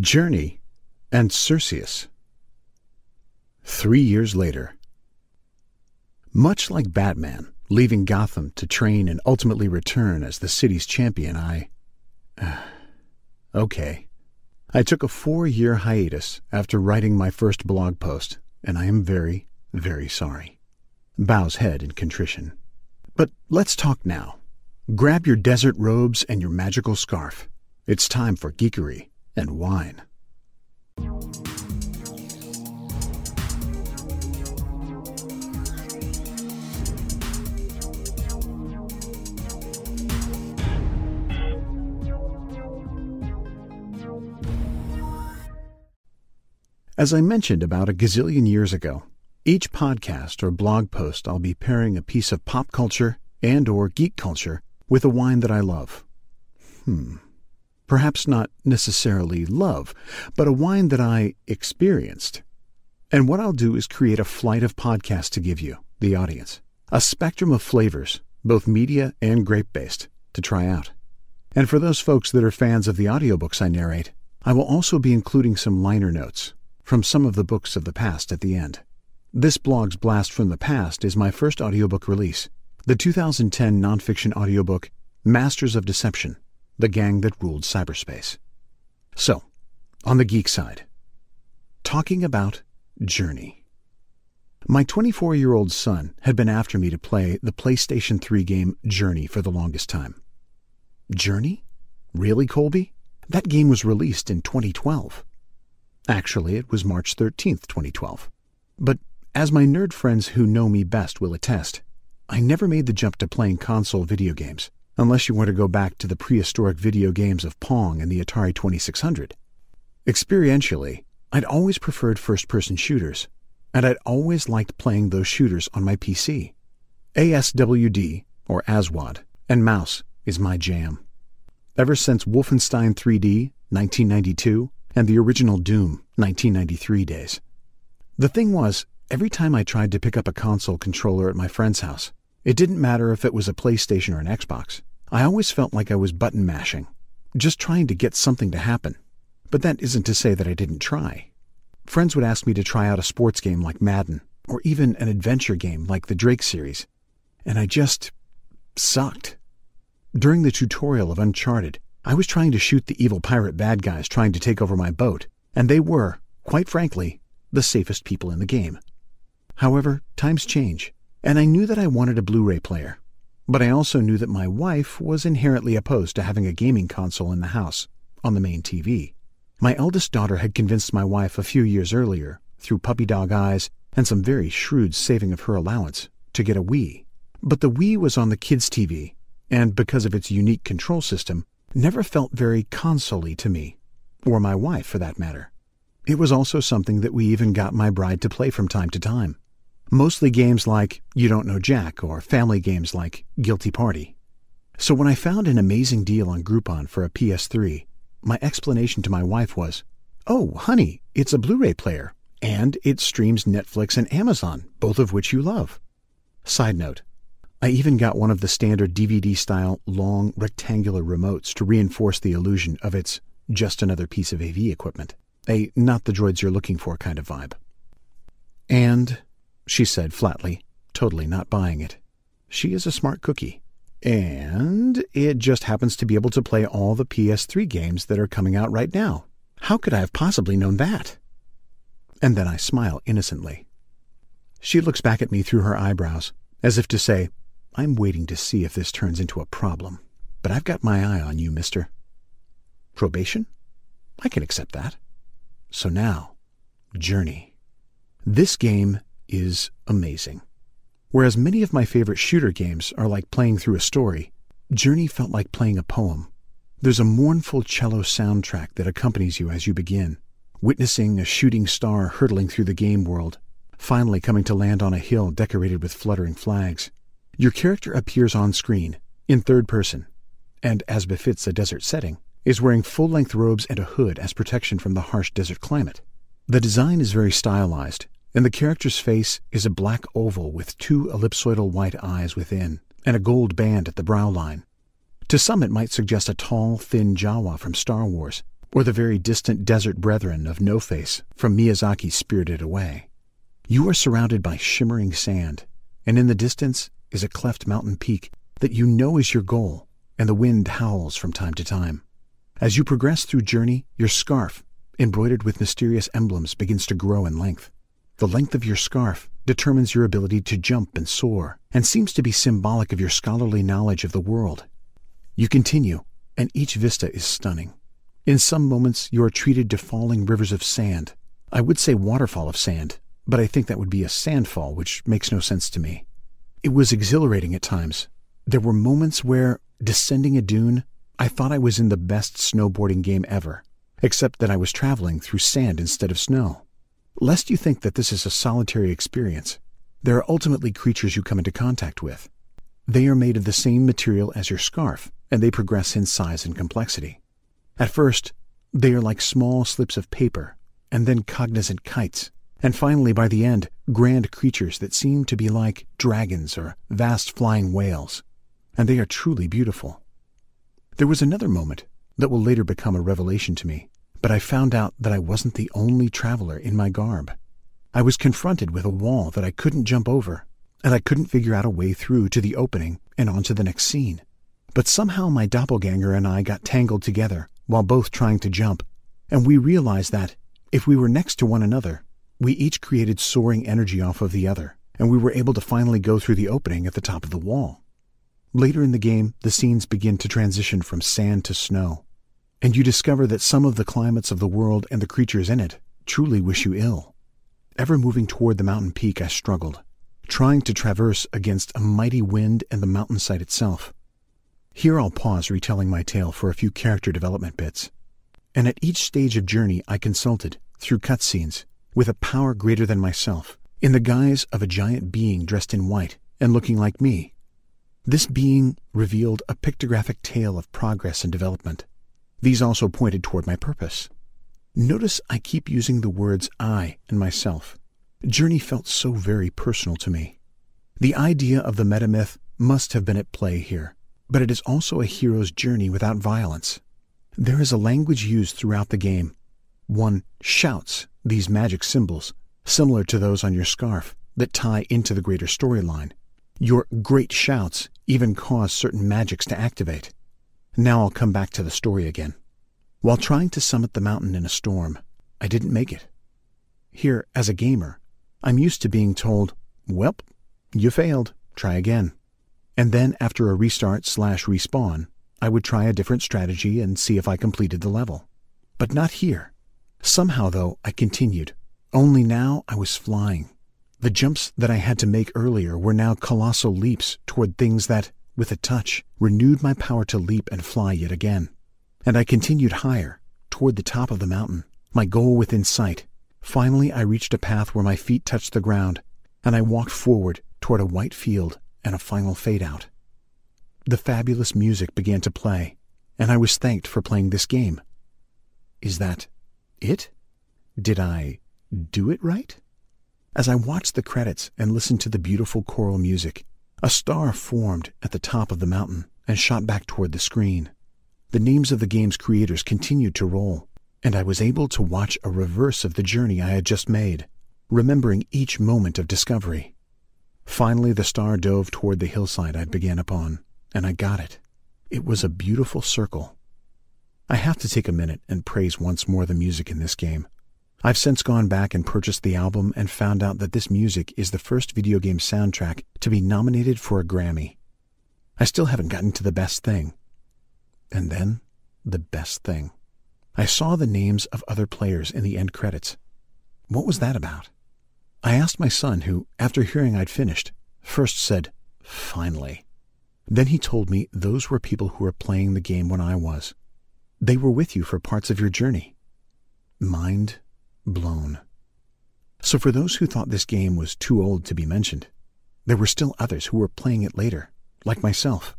Journey and Cirsius. Three years later. Much like Batman, leaving Gotham to train and ultimately return as the city's champion, I. Uh, okay. I took a four year hiatus after writing my first blog post, and I am very, very sorry. Bows head in contrition. But let's talk now. Grab your desert robes and your magical scarf. It's time for geekery and wine. As I mentioned about a gazillion years ago, each podcast or blog post I'll be pairing a piece of pop culture and or geek culture with a wine that I love. Hmm. Perhaps not necessarily love, but a wine that I experienced. And what I'll do is create a flight of podcasts to give you, the audience, a spectrum of flavors, both media and grape based, to try out. And for those folks that are fans of the audiobooks I narrate, I will also be including some liner notes from some of the books of the past at the end. This blog's blast from the past is my first audiobook release, the 2010 nonfiction audiobook Masters of Deception the gang that ruled cyberspace. So, on the geek side, talking about Journey. My 24 year old son had been after me to play the PlayStation 3 game Journey for the longest time. Journey? Really, Colby? That game was released in 2012. Actually, it was March 13th, 2012. But as my nerd friends who know me best will attest, I never made the jump to playing console video games unless you want to go back to the prehistoric video games of Pong and the Atari 2600. Experientially, I'd always preferred first person shooters, and I'd always liked playing those shooters on my PC. ASWD, or ASWAD, and mouse is my jam. Ever since Wolfenstein 3D, 1992, and the original Doom, 1993 days. The thing was, every time I tried to pick up a console controller at my friend's house, it didn't matter if it was a PlayStation or an Xbox. I always felt like I was button mashing, just trying to get something to happen. But that isn't to say that I didn't try. Friends would ask me to try out a sports game like Madden, or even an adventure game like the Drake series, and I just sucked. During the tutorial of Uncharted, I was trying to shoot the evil pirate bad guys trying to take over my boat, and they were, quite frankly, the safest people in the game. However, times change, and I knew that I wanted a Blu ray player. But I also knew that my wife was inherently opposed to having a gaming console in the house, on the main TV. My eldest daughter had convinced my wife a few years earlier, through puppy dog eyes and some very shrewd saving of her allowance, to get a Wii. But the Wii was on the kids' TV, and because of its unique control system, never felt very console to me, or my wife for that matter. It was also something that we even got my bride to play from time to time mostly games like You Don't Know Jack or family games like Guilty Party. So when I found an amazing deal on Groupon for a PS3, my explanation to my wife was, Oh, honey, it's a Blu ray player, and it streams Netflix and Amazon, both of which you love. Side note, I even got one of the standard DVD style long rectangular remotes to reinforce the illusion of it's just another piece of AV equipment, a not the droids you're looking for kind of vibe. And she said flatly, totally not buying it. She is a smart cookie. And it just happens to be able to play all the PS3 games that are coming out right now. How could I have possibly known that? And then I smile innocently. She looks back at me through her eyebrows, as if to say, I'm waiting to see if this turns into a problem. But I've got my eye on you, mister. Probation? I can accept that. So now, Journey. This game is amazing. Whereas many of my favorite shooter games are like playing through a story, Journey felt like playing a poem. There's a mournful cello soundtrack that accompanies you as you begin, witnessing a shooting star hurtling through the game world, finally coming to land on a hill decorated with fluttering flags. Your character appears on screen, in third person, and, as befits a desert setting, is wearing full length robes and a hood as protection from the harsh desert climate. The design is very stylized and the character's face is a black oval with two ellipsoidal white eyes within, and a gold band at the brow line. To some, it might suggest a tall, thin Jawa from Star Wars, or the very distant desert brethren of No Face from Miyazaki's Spirited Away. You are surrounded by shimmering sand, and in the distance is a cleft mountain peak that you know is your goal, and the wind howls from time to time. As you progress through journey, your scarf, embroidered with mysterious emblems, begins to grow in length. The length of your scarf determines your ability to jump and soar, and seems to be symbolic of your scholarly knowledge of the world. You continue, and each vista is stunning. In some moments, you are treated to falling rivers of sand. I would say waterfall of sand, but I think that would be a sandfall, which makes no sense to me. It was exhilarating at times. There were moments where, descending a dune, I thought I was in the best snowboarding game ever, except that I was traveling through sand instead of snow. Lest you think that this is a solitary experience, there are ultimately creatures you come into contact with. They are made of the same material as your scarf, and they progress in size and complexity. At first, they are like small slips of paper, and then cognizant kites, and finally, by the end, grand creatures that seem to be like dragons or vast flying whales. And they are truly beautiful. There was another moment that will later become a revelation to me, but I found out that I wasn't the only traveler in my garb. I was confronted with a wall that I couldn't jump over, and I couldn't figure out a way through to the opening and onto the next scene. But somehow my doppelganger and I got tangled together while both trying to jump, and we realized that, if we were next to one another, we each created soaring energy off of the other, and we were able to finally go through the opening at the top of the wall. Later in the game, the scenes begin to transition from sand to snow, and you discover that some of the climates of the world and the creatures in it truly wish you ill. Ever moving toward the mountain peak, I struggled, trying to traverse against a mighty wind and the mountainside itself. Here I'll pause retelling my tale for a few character development bits. And at each stage of journey I consulted, through cutscenes, with a power greater than myself, in the guise of a giant being dressed in white and looking like me. This being revealed a pictographic tale of progress and development. These also pointed toward my purpose. Notice I keep using the words I and myself. Journey felt so very personal to me. The idea of the metamyth must have been at play here but it is also a hero's journey without violence. There is a language used throughout the game. One shouts these magic symbols, similar to those on your scarf, that tie into the greater storyline. Your great shouts even cause certain magics to activate. Now I'll come back to the story again. While trying to summit the mountain in a storm, I didn't make it. Here, as a gamer, I'm used to being told, Welp, you failed, try again. And then after a restart slash respawn, I would try a different strategy and see if I completed the level. But not here. Somehow, though, I continued. Only now I was flying. The jumps that I had to make earlier were now colossal leaps toward things that, with a touch, renewed my power to leap and fly yet again. And I continued higher, toward the top of the mountain, my goal within sight. Finally, I reached a path where my feet touched the ground, and I walked forward toward a white field and a final fade out. The fabulous music began to play, and I was thanked for playing this game. Is that it? Did I do it right? As I watched the credits and listened to the beautiful choral music, a star formed at the top of the mountain and shot back toward the screen. The names of the game's creators continued to roll, and I was able to watch a reverse of the journey I had just made, remembering each moment of discovery. Finally, the star dove toward the hillside I'd began upon, and I got it. It was a beautiful circle. I have to take a minute and praise once more the music in this game. I've since gone back and purchased the album and found out that this music is the first video game soundtrack to be nominated for a Grammy. I still haven't gotten to the best thing. And then, the best thing. I saw the names of other players in the end credits. What was that about? I asked my son, who, after hearing I'd finished, first said, Finally. Then he told me those were people who were playing the game when I was. They were with you for parts of your journey. Mind blown. So for those who thought this game was too old to be mentioned, there were still others who were playing it later, like myself.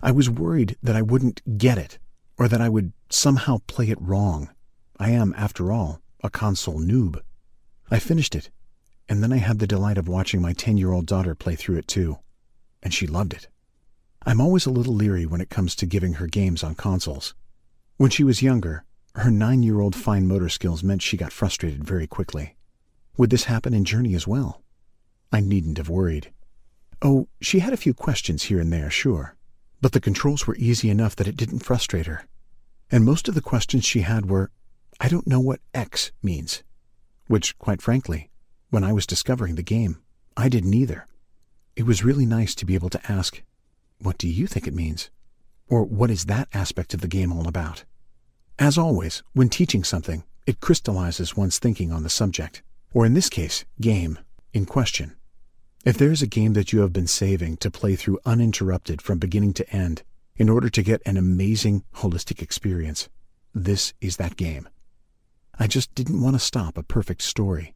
I was worried that I wouldn't get it, or that I would somehow play it wrong. I am, after all, a console noob. I finished it and then I had the delight of watching my 10 year old daughter play through it too. And she loved it. I'm always a little leery when it comes to giving her games on consoles. When she was younger, Her nine year old fine motor skills meant she got frustrated very quickly. Would this happen in Journey as well? I needn't have worried. Oh, she had a few questions here and there, sure, but the controls were easy enough that it didn't frustrate her. And most of the questions she had were, I don't know what X means. Which, quite frankly, when I was discovering the game, I didn't either. It was really nice to be able to ask, What do you think it means? Or what is that aspect of the game all about? As always, when teaching something, it crystallizes one's thinking on the subject, or in this case, game, in question. If there is a game that you have been saving to play through uninterrupted from beginning to end in order to get an amazing holistic experience, this is that game. I just didn't want to stop a perfect story.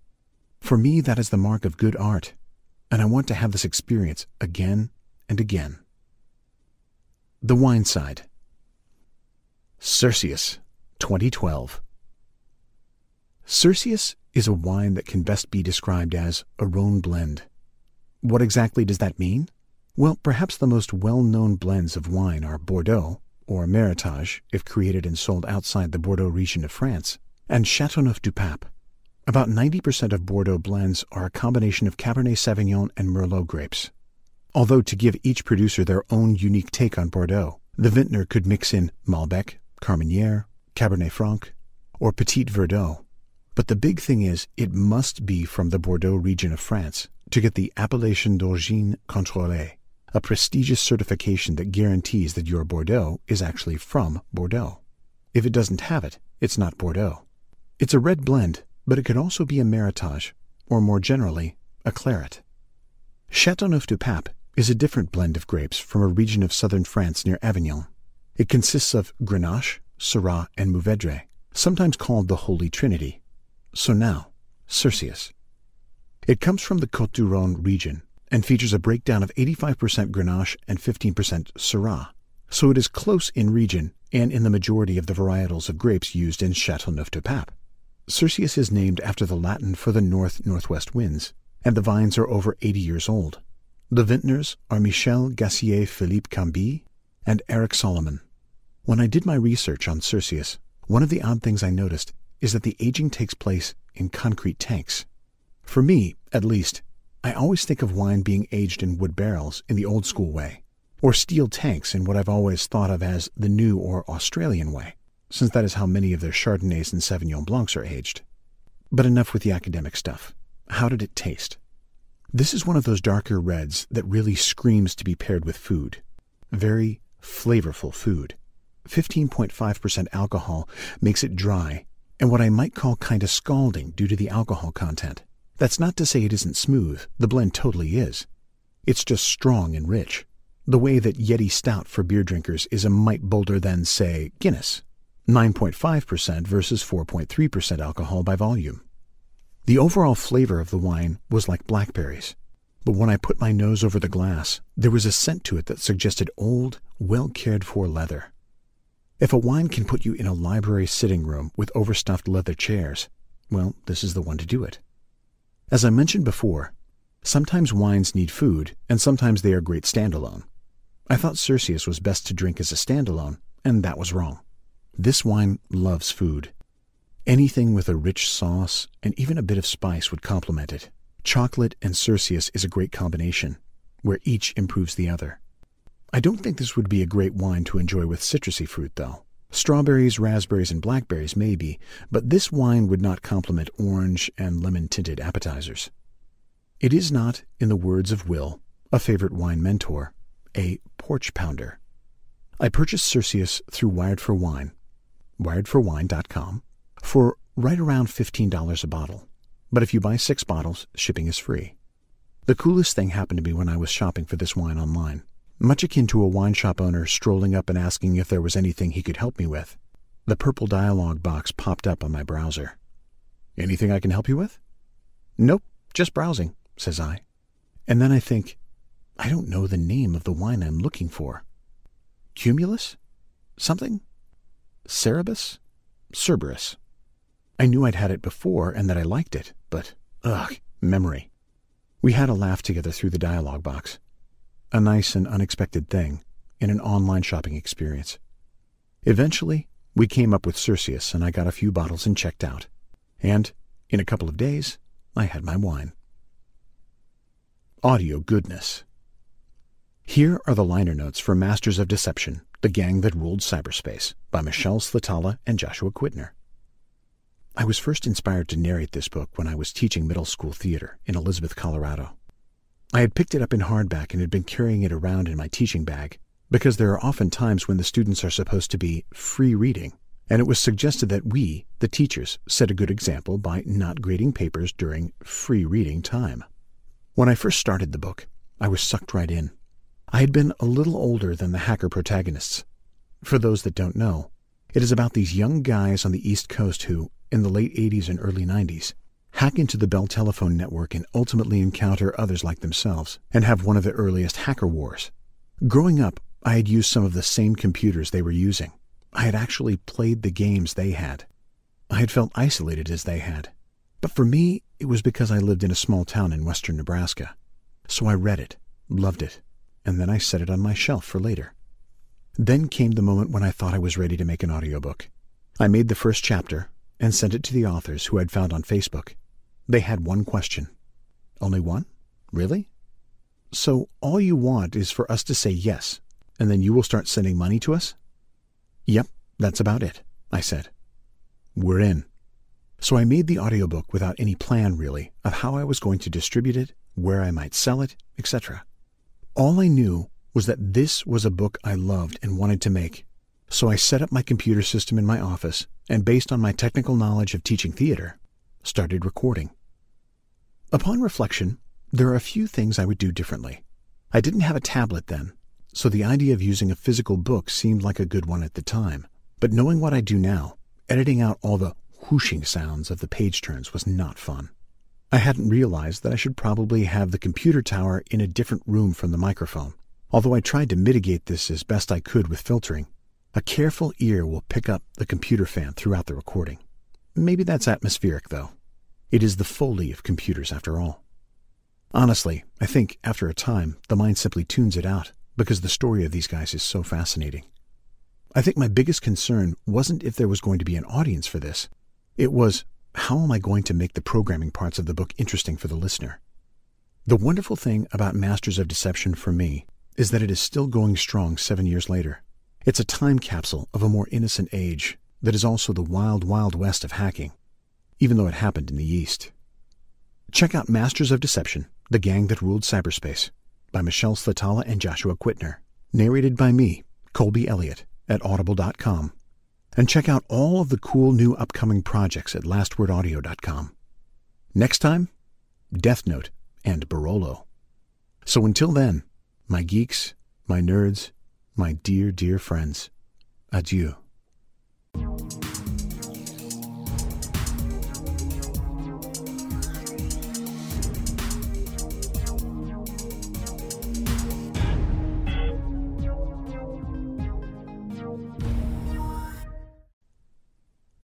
For me, that is the mark of good art, and I want to have this experience again and again. The Wine Side Cirsius 2012 Cirsius is a wine that can best be described as a Rhone blend. What exactly does that mean? Well, perhaps the most well-known blends of wine are Bordeaux, or Meritage, if created and sold outside the Bordeaux region of France, and Chateauneuf du Pape. About 90% of Bordeaux blends are a combination of Cabernet Sauvignon and Merlot grapes. Although to give each producer their own unique take on Bordeaux, the vintner could mix in Malbec, Carmenere, Cabernet Franc, or Petit Verdot. But the big thing is, it must be from the Bordeaux region of France, to get the Appellation d'Origine Contrôlée, a prestigious certification that guarantees that your Bordeaux is actually from Bordeaux. If it doesn't have it, it's not Bordeaux. It's a red blend, but it could also be a Meritage, or more generally, a claret. Chateauneuf du Pape is a different blend of grapes from a region of southern France near Avignon. It consists of Grenache, Syrah, and Mourvedre, sometimes called the Holy Trinity. So now, Cirsius. It comes from the Côte du Rhône region and features a breakdown of 85% Grenache and 15% Syrah, so it is close in region and in the majority of the varietals of grapes used in Chateauneuf du Pape. Cirsius is named after the Latin for the north-northwest winds, and the vines are over 80 years old. The vintners are Michel Gassier Philippe Cambie and Eric Solomon. When I did my research on Cirsius, one of the odd things I noticed is that the aging takes place in concrete tanks. For me, at least, I always think of wine being aged in wood barrels in the old school way, or steel tanks in what I've always thought of as the new or Australian way, since that is how many of their Chardonnays and Sauvignon Blancs are aged. But enough with the academic stuff. How did it taste? This is one of those darker reds that really screams to be paired with food. Very flavorful food. 15.5% alcohol makes it dry and what I might call kind of scalding due to the alcohol content. That's not to say it isn't smooth, the blend totally is. It's just strong and rich. The way that Yeti Stout for beer drinkers is a mite bolder than, say, Guinness. 9.5% versus 4.3% alcohol by volume. The overall flavor of the wine was like blackberries, but when I put my nose over the glass, there was a scent to it that suggested old, well cared for leather. If a wine can put you in a library sitting room with overstuffed leather chairs, well, this is the one to do it. As I mentioned before, sometimes wines need food, and sometimes they are great standalone. I thought Cirsius was best to drink as a standalone, and that was wrong. This wine loves food. Anything with a rich sauce and even a bit of spice would complement it. Chocolate and Cirsius is a great combination, where each improves the other. I don't think this would be a great wine to enjoy with citrusy fruit, though. Strawberries, raspberries, and blackberries maybe, but this wine would not complement orange and lemon-tinted appetizers. It is not, in the words of Will, a favorite wine mentor, a porch pounder. I purchased Cirsius through Wired for Wine, wiredforwine.com, for right around $15 a bottle. But if you buy six bottles, shipping is free. The coolest thing happened to me when I was shopping for this wine online much akin to a wine shop owner strolling up and asking if there was anything he could help me with. The purple dialog box popped up on my browser. Anything I can help you with? Nope, just browsing, says I. And then I think, I don't know the name of the wine I'm looking for. Cumulus? Something? Cerberus? Cerberus. I knew I'd had it before and that I liked it, but, ugh, memory. We had a laugh together through the dialog box a nice and unexpected thing in an online shopping experience. Eventually, We came up with Cirsius, and I got a few bottles and checked out. And in a couple of days, I had my wine. Audio goodness. Here are the liner notes for Masters of Deception, The Gang That Ruled Cyberspace by Michelle Slatalla and Joshua Quittner. I was first inspired to narrate this book when I was teaching middle school theater in Elizabeth, Colorado. I had picked it up in hardback and had been carrying it around in my teaching bag because there are often times when the students are supposed to be free reading, and it was suggested that we, the teachers, set a good example by not grading papers during free reading time. When I first started the book, I was sucked right in. I had been a little older than the hacker protagonists. For those that don't know, it is about these young guys on the East Coast who, in the late 80s and early 90s, hack into the Bell telephone network and ultimately encounter others like themselves and have one of the earliest hacker wars. Growing up, I had used some of the same computers they were using. I had actually played the games they had. I had felt isolated as they had. But for me, it was because I lived in a small town in western Nebraska. So I read it, loved it, and then I set it on my shelf for later. Then came the moment when I thought I was ready to make an audiobook. I made the first chapter and sent it to the authors who I'd found on Facebook. They had one question. Only one? Really? So all you want is for us to say yes, and then you will start sending money to us? Yep, that's about it, I said. We're in. So I made the audiobook without any plan, really, of how I was going to distribute it, where I might sell it, etc. All I knew was that this was a book I loved and wanted to make, so I set up my computer system in my office and, based on my technical knowledge of teaching theater, started recording. Upon reflection, there are a few things I would do differently. I didn't have a tablet then, so the idea of using a physical book seemed like a good one at the time. But knowing what I do now, editing out all the whooshing sounds of the page turns was not fun. I hadn't realized that I should probably have the computer tower in a different room from the microphone. Although I tried to mitigate this as best I could with filtering, a careful ear will pick up the computer fan throughout the recording. Maybe that's atmospheric, though. It is the foley of computers, after all. Honestly, I think, after a time, the mind simply tunes it out because the story of these guys is so fascinating. I think my biggest concern wasn't if there was going to be an audience for this. It was, how am I going to make the programming parts of the book interesting for the listener? The wonderful thing about Masters of Deception for me is that it is still going strong seven years later. It's a time capsule of a more innocent age that is also the wild, wild west of hacking, even though it happened in the East. Check out Masters of Deception, The Gang That Ruled Cyberspace by Michelle Slatalla and Joshua Quittner, narrated by me, Colby Elliott, at audible.com. And check out all of the cool new upcoming projects at lastwordaudio.com. Next time, Death Note and Barolo. So until then, my geeks, my nerds, my dear, dear friends, adieu. Thank you